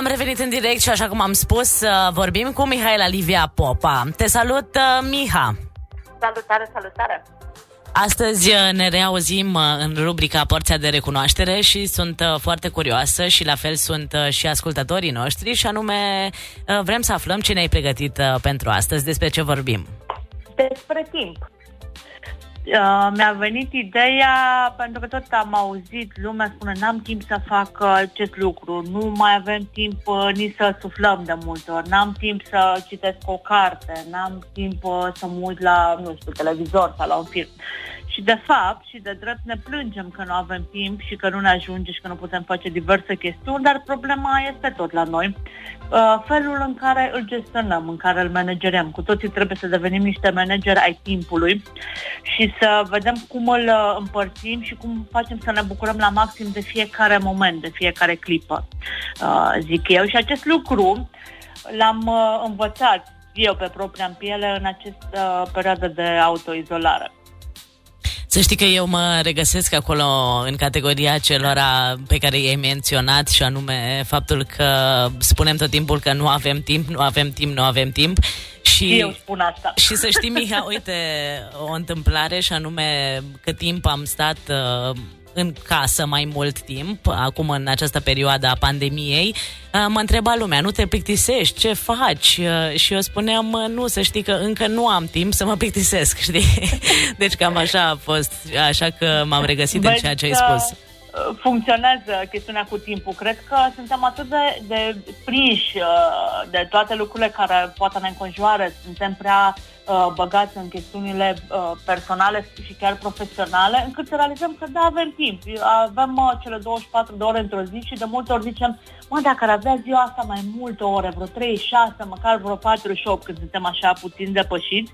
Am revenit în direct și așa cum am spus, uh, vorbim cu Mihaela Livia Popa. Te salut, uh, Miha! Salutare, salutare! Astăzi uh, ne reauzim în rubrica Porția de Recunoaștere și sunt foarte curioasă și la fel sunt și ascultătorii noștri și anume vrem să aflăm ce ne-ai pregătit pentru astăzi, despre ce vorbim. Despre timp. Uh, mi-a venit ideea, pentru că tot am auzit, lumea spune, n-am timp să fac uh, acest lucru, nu mai avem timp uh, nici să suflăm de multe ori, n-am timp să citesc o carte, n-am timp uh, să mă uit la, nu știu, televizor sau la un film. Și de fapt și de drept ne plângem că nu avem timp și că nu ne ajunge și că nu putem face diverse chestiuni, dar problema este tot la noi. Uh, felul în care îl gestionăm, în care îl managerăm. Cu toții trebuie să devenim niște manageri ai timpului și să vedem cum îl uh, împărțim și cum facem să ne bucurăm la maxim de fiecare moment, de fiecare clipă, uh, zic eu. Și acest lucru l-am învățat eu pe propria piele în această perioadă de autoizolare. Să știi că eu mă regăsesc acolo în categoria celor pe care i-ai menționat și anume faptul că spunem tot timpul că nu avem timp, nu avem timp, nu avem timp. Și, eu spun asta. Și să știi, Miha, uite, o întâmplare și anume cât timp am stat uh, în casă mai mult timp, acum în această perioadă a pandemiei, uh, mă întreba lumea, nu te plictisești, ce faci? Uh, și eu spuneam, uh, nu, să știi că încă nu am timp să mă plictisesc, știi? Deci cam așa a fost, așa că m-am regăsit în ceea ce ai spus funcționează chestiunea cu timpul. Cred că suntem atât de, de prinși de toate lucrurile care poate ne înconjoară, suntem prea Uh, băgați în chestiunile uh, personale și chiar profesionale, încât să realizăm că da, avem timp. Avem uh, cele 24 de ore într-o zi și de multe ori zicem, mă, dacă ar avea ziua asta mai multe ore, vreo 36, măcar vreo 48, când suntem așa puțin depășiți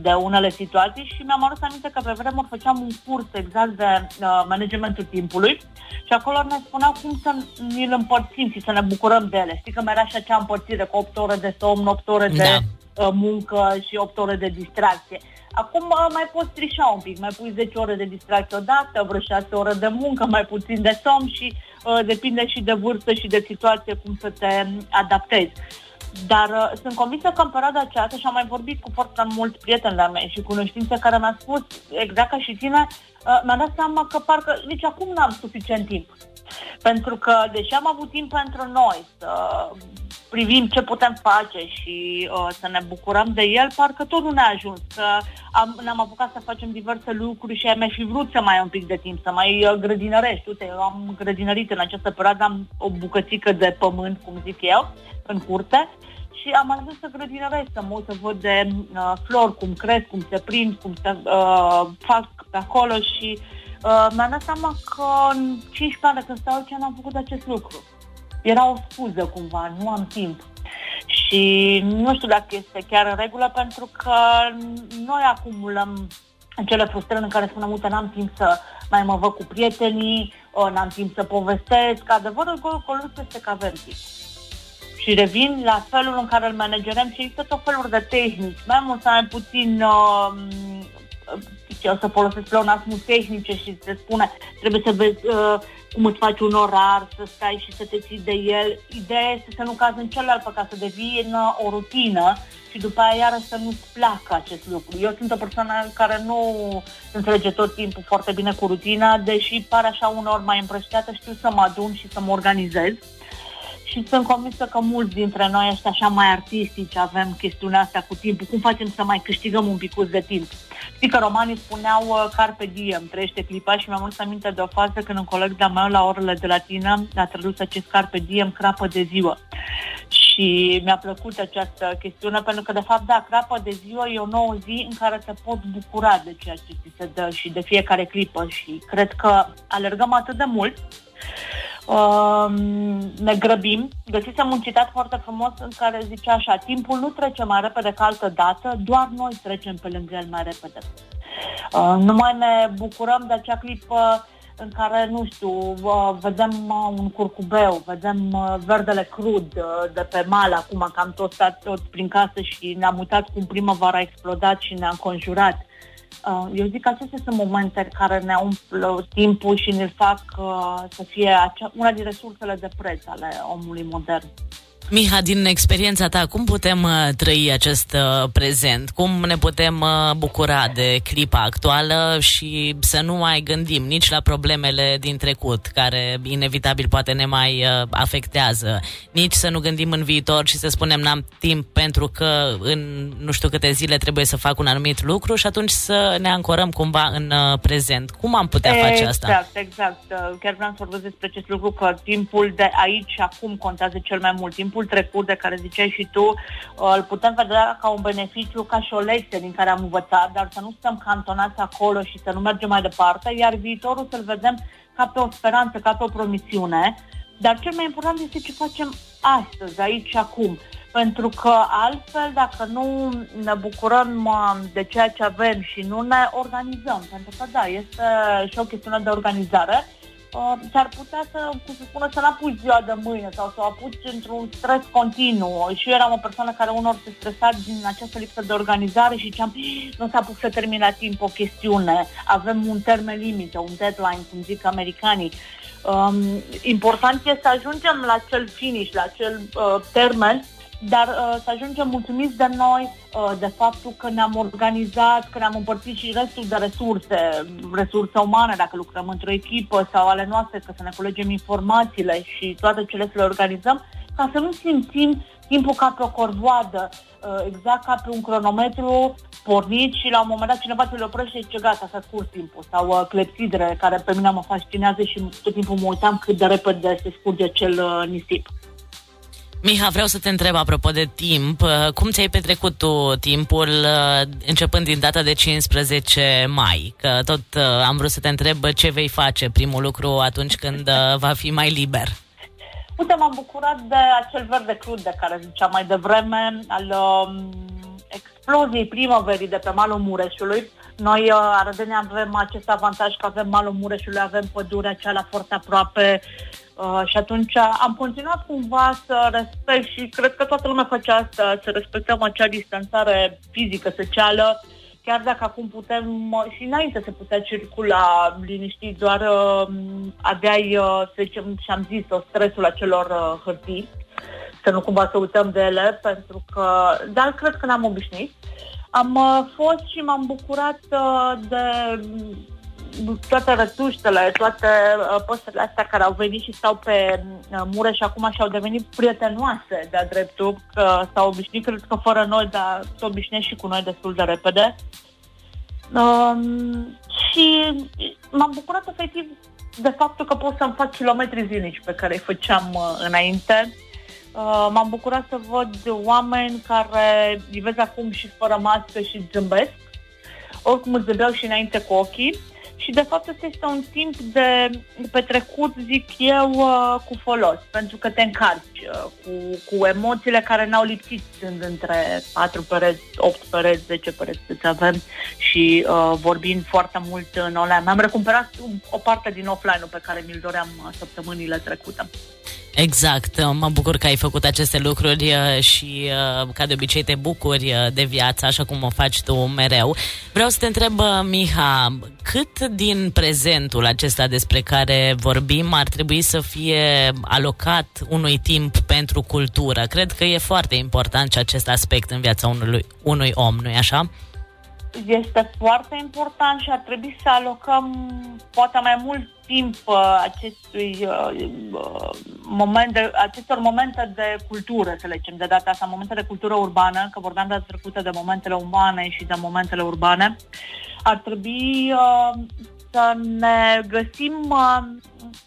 de unele situații și mi-am adus aminte că pe vremuri făceam un curs exact de managementul timpului și acolo ne spuneau cum să ne-l împărțim și să ne bucurăm de ele. Știi că mai era și acea împărțire cu 8 ore de somn, 8 ore de da. Uh, muncă și 8 ore de distracție. Acum uh, mai poți trișa un pic, mai pui 10 ore de distracție odată, vreo 6 ore de muncă, mai puțin de somn și uh, depinde și de vârstă și de situație cum să te adaptezi. Dar uh, sunt convinsă că în perioada aceasta, și am mai vorbit cu foarte mulți prieteni la mei și cunoștințe care mi-a spus, exact ca și tine, uh, mi-am dat seama că parcă nici acum n-am suficient timp. Pentru că, deși am avut timp pentru noi să privim ce putem face și uh, să ne bucurăm de el, parcă tot nu ne-a ajuns. Că am, ne-am apucat să facem diverse lucruri și am fi vrut să mai ai un pic de timp, să mai uh, grădinărești. Uite, eu am grădinărit în această perioadă, am o bucățică de pământ, cum zic eu, în curte și am ajuns să grădinăresc, să mă să văd de uh, flori, cum cresc, cum se prind, cum se uh, fac pe acolo și uh, mi-am dat seama că în 15 ani când stau ce n-am făcut acest lucru era o scuză cumva, nu am timp. Și nu știu dacă este chiar în regulă, pentru că noi acumulăm acele frustrări în care spunem, uite, n-am timp să mai mă văd cu prietenii, n-am timp să povestesc. Adevărul golul este că avem timp. Și revin la felul în care îl managerăm și există tot felul de tehnici, mai mult sau mai puțin uh, o să folosesc pleonasmul tehnice și se spune trebuie să vezi uh, cum îți faci un orar, să stai și să te ții de el. Ideea este să nu cazi în celălalt ca să devină o rutină și după aia iară să nu-ți placă acest lucru. Eu sunt o persoană care nu înțelege tot timpul foarte bine cu rutina, deși pare așa unor mai împrășteată, știu să mă adun și să mă organizez și sunt convinsă că mulți dintre noi ăștia așa mai artistici avem chestiunea asta cu timpul. Cum facem să mai câștigăm un pic de timp? Știi că romanii spuneau uh, carpe diem, trăiește clipa și mi-am adus aminte de o fază când un coleg de-a meu la orele de latină a tradus acest carpe diem, crapă de ziua. Și mi-a plăcut această chestiune pentru că, de fapt, da, crapă de ziua e o nouă zi în care te pot bucura de ceea ce ți se dă și de fiecare clipă și cred că alergăm atât de mult Uh, ne grăbim. Găsisem un citat foarte frumos în care zicea așa, timpul nu trece mai repede ca altă dată, doar noi trecem pe lângă el mai repede. Uh, nu mai ne bucurăm de acea clipă în care, nu știu, uh, vedem uh, un curcubeu, vedem uh, verdele crud uh, de pe mal acum, că am tot stat tot prin casă și ne-am mutat cum primăvara a explodat și ne-a înconjurat. Uh, eu zic că acestea sunt momente care ne umplă timpul și ne fac uh, să fie acea, una din resursele de preț ale omului modern. Miha, din experiența ta, cum putem uh, trăi acest uh, prezent? Cum ne putem uh, bucura de clipa actuală și să nu mai gândim nici la problemele din trecut, care inevitabil poate ne mai uh, afectează, nici să nu gândim în viitor și să spunem n-am timp pentru că în nu știu câte zile trebuie să fac un anumit lucru și atunci să ne ancorăm cumva în uh, prezent. Cum am putea exact, face asta? Exact, exact. Uh, chiar vreau să vorbesc despre acest lucru, că timpul de aici și acum contează cel mai mult. Timpul timpul trecut de care ziceai și tu, uh, îl putem vedea ca un beneficiu, ca și o lecție din care am învățat, dar să nu stăm cantonați acolo și să nu mergem mai departe, iar viitorul să-l vedem ca pe o speranță, ca pe o promisiune. Dar cel mai important este ce facem astăzi, aici și acum. Pentru că altfel, dacă nu ne bucurăm uh, de ceea ce avem și nu ne organizăm, pentru că da, este și o chestiune de organizare, uh, s-ar putea să, cum se spune, să n-apuci ziua de mâine sau să o apuci într-un stres continuu. Și eu eram o persoană care unor se stresa din această lipsă de organizare și ziceam, nu s-a pus să termin la timp o chestiune, avem un termen limită, un deadline, cum zic americanii. Um, important este să ajungem la cel finish, la cel uh, termen dar uh, să ajungem mulțumiți de noi, uh, de faptul că ne-am organizat, că ne-am împărțit și restul de resurse, resurse umane, dacă lucrăm într-o echipă sau ale noastre, că să ne colegem informațiile și toate cele să le organizăm, ca să nu simțim timpul ca pe o corvoadă, uh, exact ca pe un cronometru pornit și la un moment dat cineva te le oprește și zice gata, s-a scurs timpul. Sau uh, clepsidre, care pe mine mă fascinează și tot timpul mă uitam cât de repede se scurge cel uh, nisip. Miha, vreau să te întreb apropo de timp. Uh, cum ți-ai petrecut tu timpul uh, începând din data de 15 mai? Că tot uh, am vrut să te întreb ce vei face primul lucru atunci când va fi mai liber. Uite, m-am bucurat de acel verde crud de care ziceam mai devreme, al um, exploziei primăverii de pe malul Mureșului. Noi, arădenii, avem acest avantaj că avem malul Mureșului, avem pădurea cea foarte aproape, Uh, și atunci am continuat cumva să respect și cred că toată lumea face asta, să respectăm acea distanțare fizică, socială, chiar dacă acum putem, și înainte se putea circula liniștit, doar uh, aveai, uh, să zicem, și-am zis-o, stresul acelor uh, hârtii, să nu cumva să uităm de ele, pentru că, dar cred că ne-am obișnuit. Am uh, fost și m-am bucurat uh, de toate rătuștele, toate uh, postele astea care au venit și stau pe uh, mure și acum și-au devenit prietenoase de-a dreptul, că s-au obișnuit, cred că fără noi, dar se obișnuiesc și cu noi destul de repede. Um, și m-am bucurat efectiv de faptul că pot să-mi fac kilometri zilnici pe care îi făceam uh, înainte. Uh, m-am bucurat să văd oameni care îi vezi acum și fără mască și zâmbesc. Oricum îți zâmbeau și înainte cu ochii și de fapt ăsta este un timp de petrecut, zic eu, uh, cu folos, pentru că te încarci uh, cu, cu emoțiile care n-au lipsit sunt între 4 pereți, 8 pereți, 10 pereți cât avem și uh, vorbind foarte mult în online. Mi-am recuperat o parte din offline-ul pe care mi-l doream uh, săptămânile trecute. Exact, mă bucur că ai făcut aceste lucruri uh, și uh, ca de obicei te bucuri uh, de viață, așa cum o faci tu mereu. Vreau să te întreb, Miha, cât din prezentul acesta despre care vorbim ar trebui să fie alocat unui timp pentru cultură? Cred că e foarte important și acest aspect în viața unui, unui om, nu-i așa? Este foarte important și ar trebui să alocăm poate mai mult timp uh, acestui uh, uh, moment de, acestor momente de cultură, să le zicem, de data asta, momente de cultură urbană, că vorbeam de trecută de momentele umane și de momentele urbane, ar trebui uh, să ne găsim uh,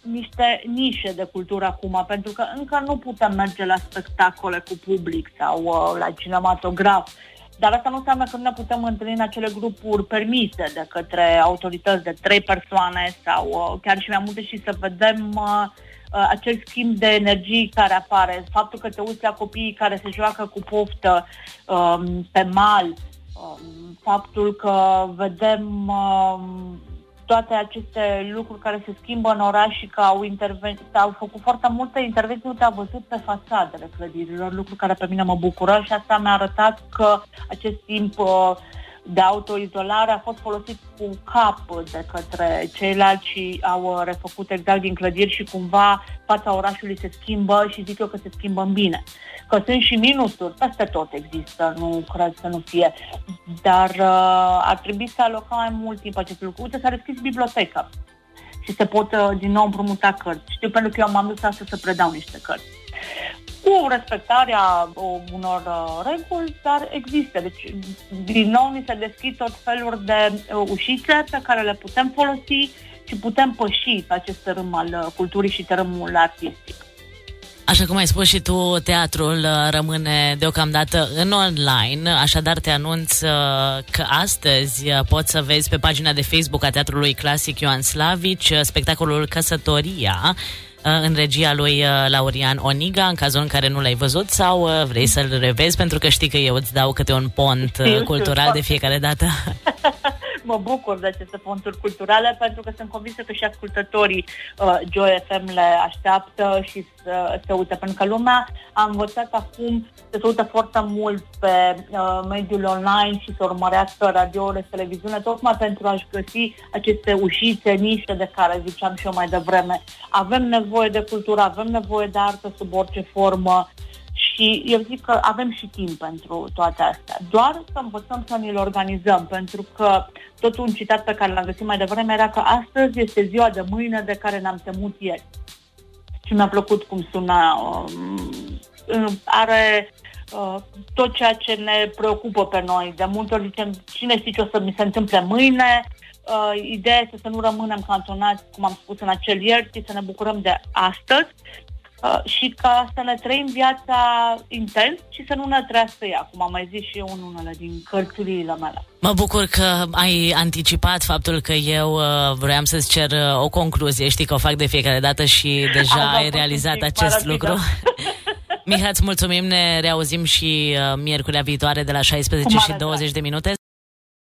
niște nișe de cultură acum, pentru că încă nu putem merge la spectacole cu public sau uh, la cinematograf dar asta nu înseamnă că nu ne putem întâlni în acele grupuri permise de către autorități de trei persoane sau uh, chiar și mai multe și să vedem uh, uh, acel schimb de energii care apare. Faptul că te uiți la copiii care se joacă cu poftă um, pe mal, um, faptul că vedem um, toate aceste lucruri care se schimbă în oraș și că au, interven- au făcut foarte multe intervenții, te-au văzut pe fațadele clădirilor, lucru care pe mine mă bucură și asta mi-a arătat că acest timp uh, de autoizolare a fost folosit cu cap de către ceilalți și au refăcut exact din clădiri și cumva fața orașului se schimbă și zic eu că se schimbă în bine. Că sunt și minusuri, peste tot există, nu cred să nu fie, dar uh, ar trebui să alocăm mai mult timp acest lucru. Uite, s-a deschis biblioteca și se pot uh, din nou împrumuta cărți. Știu pentru că eu m-am dus astăzi să predau niște cărți cu respectarea unor uh, reguli, dar există. Deci, din nou, ni se deschid tot feluri de uh, ușițe pe care le putem folosi și putem păși pe acest tărâm al uh, culturii și tărâmul artistic. Așa cum ai spus și tu, teatrul rămâne deocamdată în online, așadar te anunț că astăzi poți să vezi pe pagina de Facebook a Teatrului Clasic Ioan Slavici spectacolul Căsătoria, Uh, în regia lui uh, Laurian Oniga, în cazul în care nu l-ai văzut sau uh, vrei să-l revezi, pentru că știi că eu îți dau câte un pont cultural de fiecare dată. mă bucur de aceste fonduri culturale pentru că sunt convinsă că și ascultătorii uh, Joy FM le așteaptă și să se uite. Pentru că lumea a învățat acum să se uite foarte mult pe uh, mediul online și să urmărească radio-uri, televiziune, tocmai pentru a-și găsi aceste ușițe, niște de care ziceam și eu mai devreme. Avem nevoie de cultură, avem nevoie de artă sub orice formă și eu zic că avem și timp pentru toate astea. Doar să învățăm să ne-l organizăm, pentru că tot un citat pe care l-am găsit mai devreme era că astăzi este ziua de mâine de care ne-am temut ieri. Și mi-a plăcut cum suna. Um, are uh, tot ceea ce ne preocupă pe noi. De multe ori zicem, cine știe ce o să mi se întâmple mâine, uh, ideea este să nu rămânem cantonați, cum am spus, în acel ieri, ci să ne bucurăm de astăzi Uh, și ca să ne trăim viața intens și să nu ne trăiască ea, cum am mai zis și eu în unele din cărțurile mele. Mă bucur că ai anticipat faptul că eu uh, vroiam să-ți cer uh, o concluzie. Știi că o fac de fiecare dată și deja Am ai realizat acest lucru. Mihai, îți mulțumim, ne reauzim și uh, miercurea viitoare de la 16 și 20 de minute.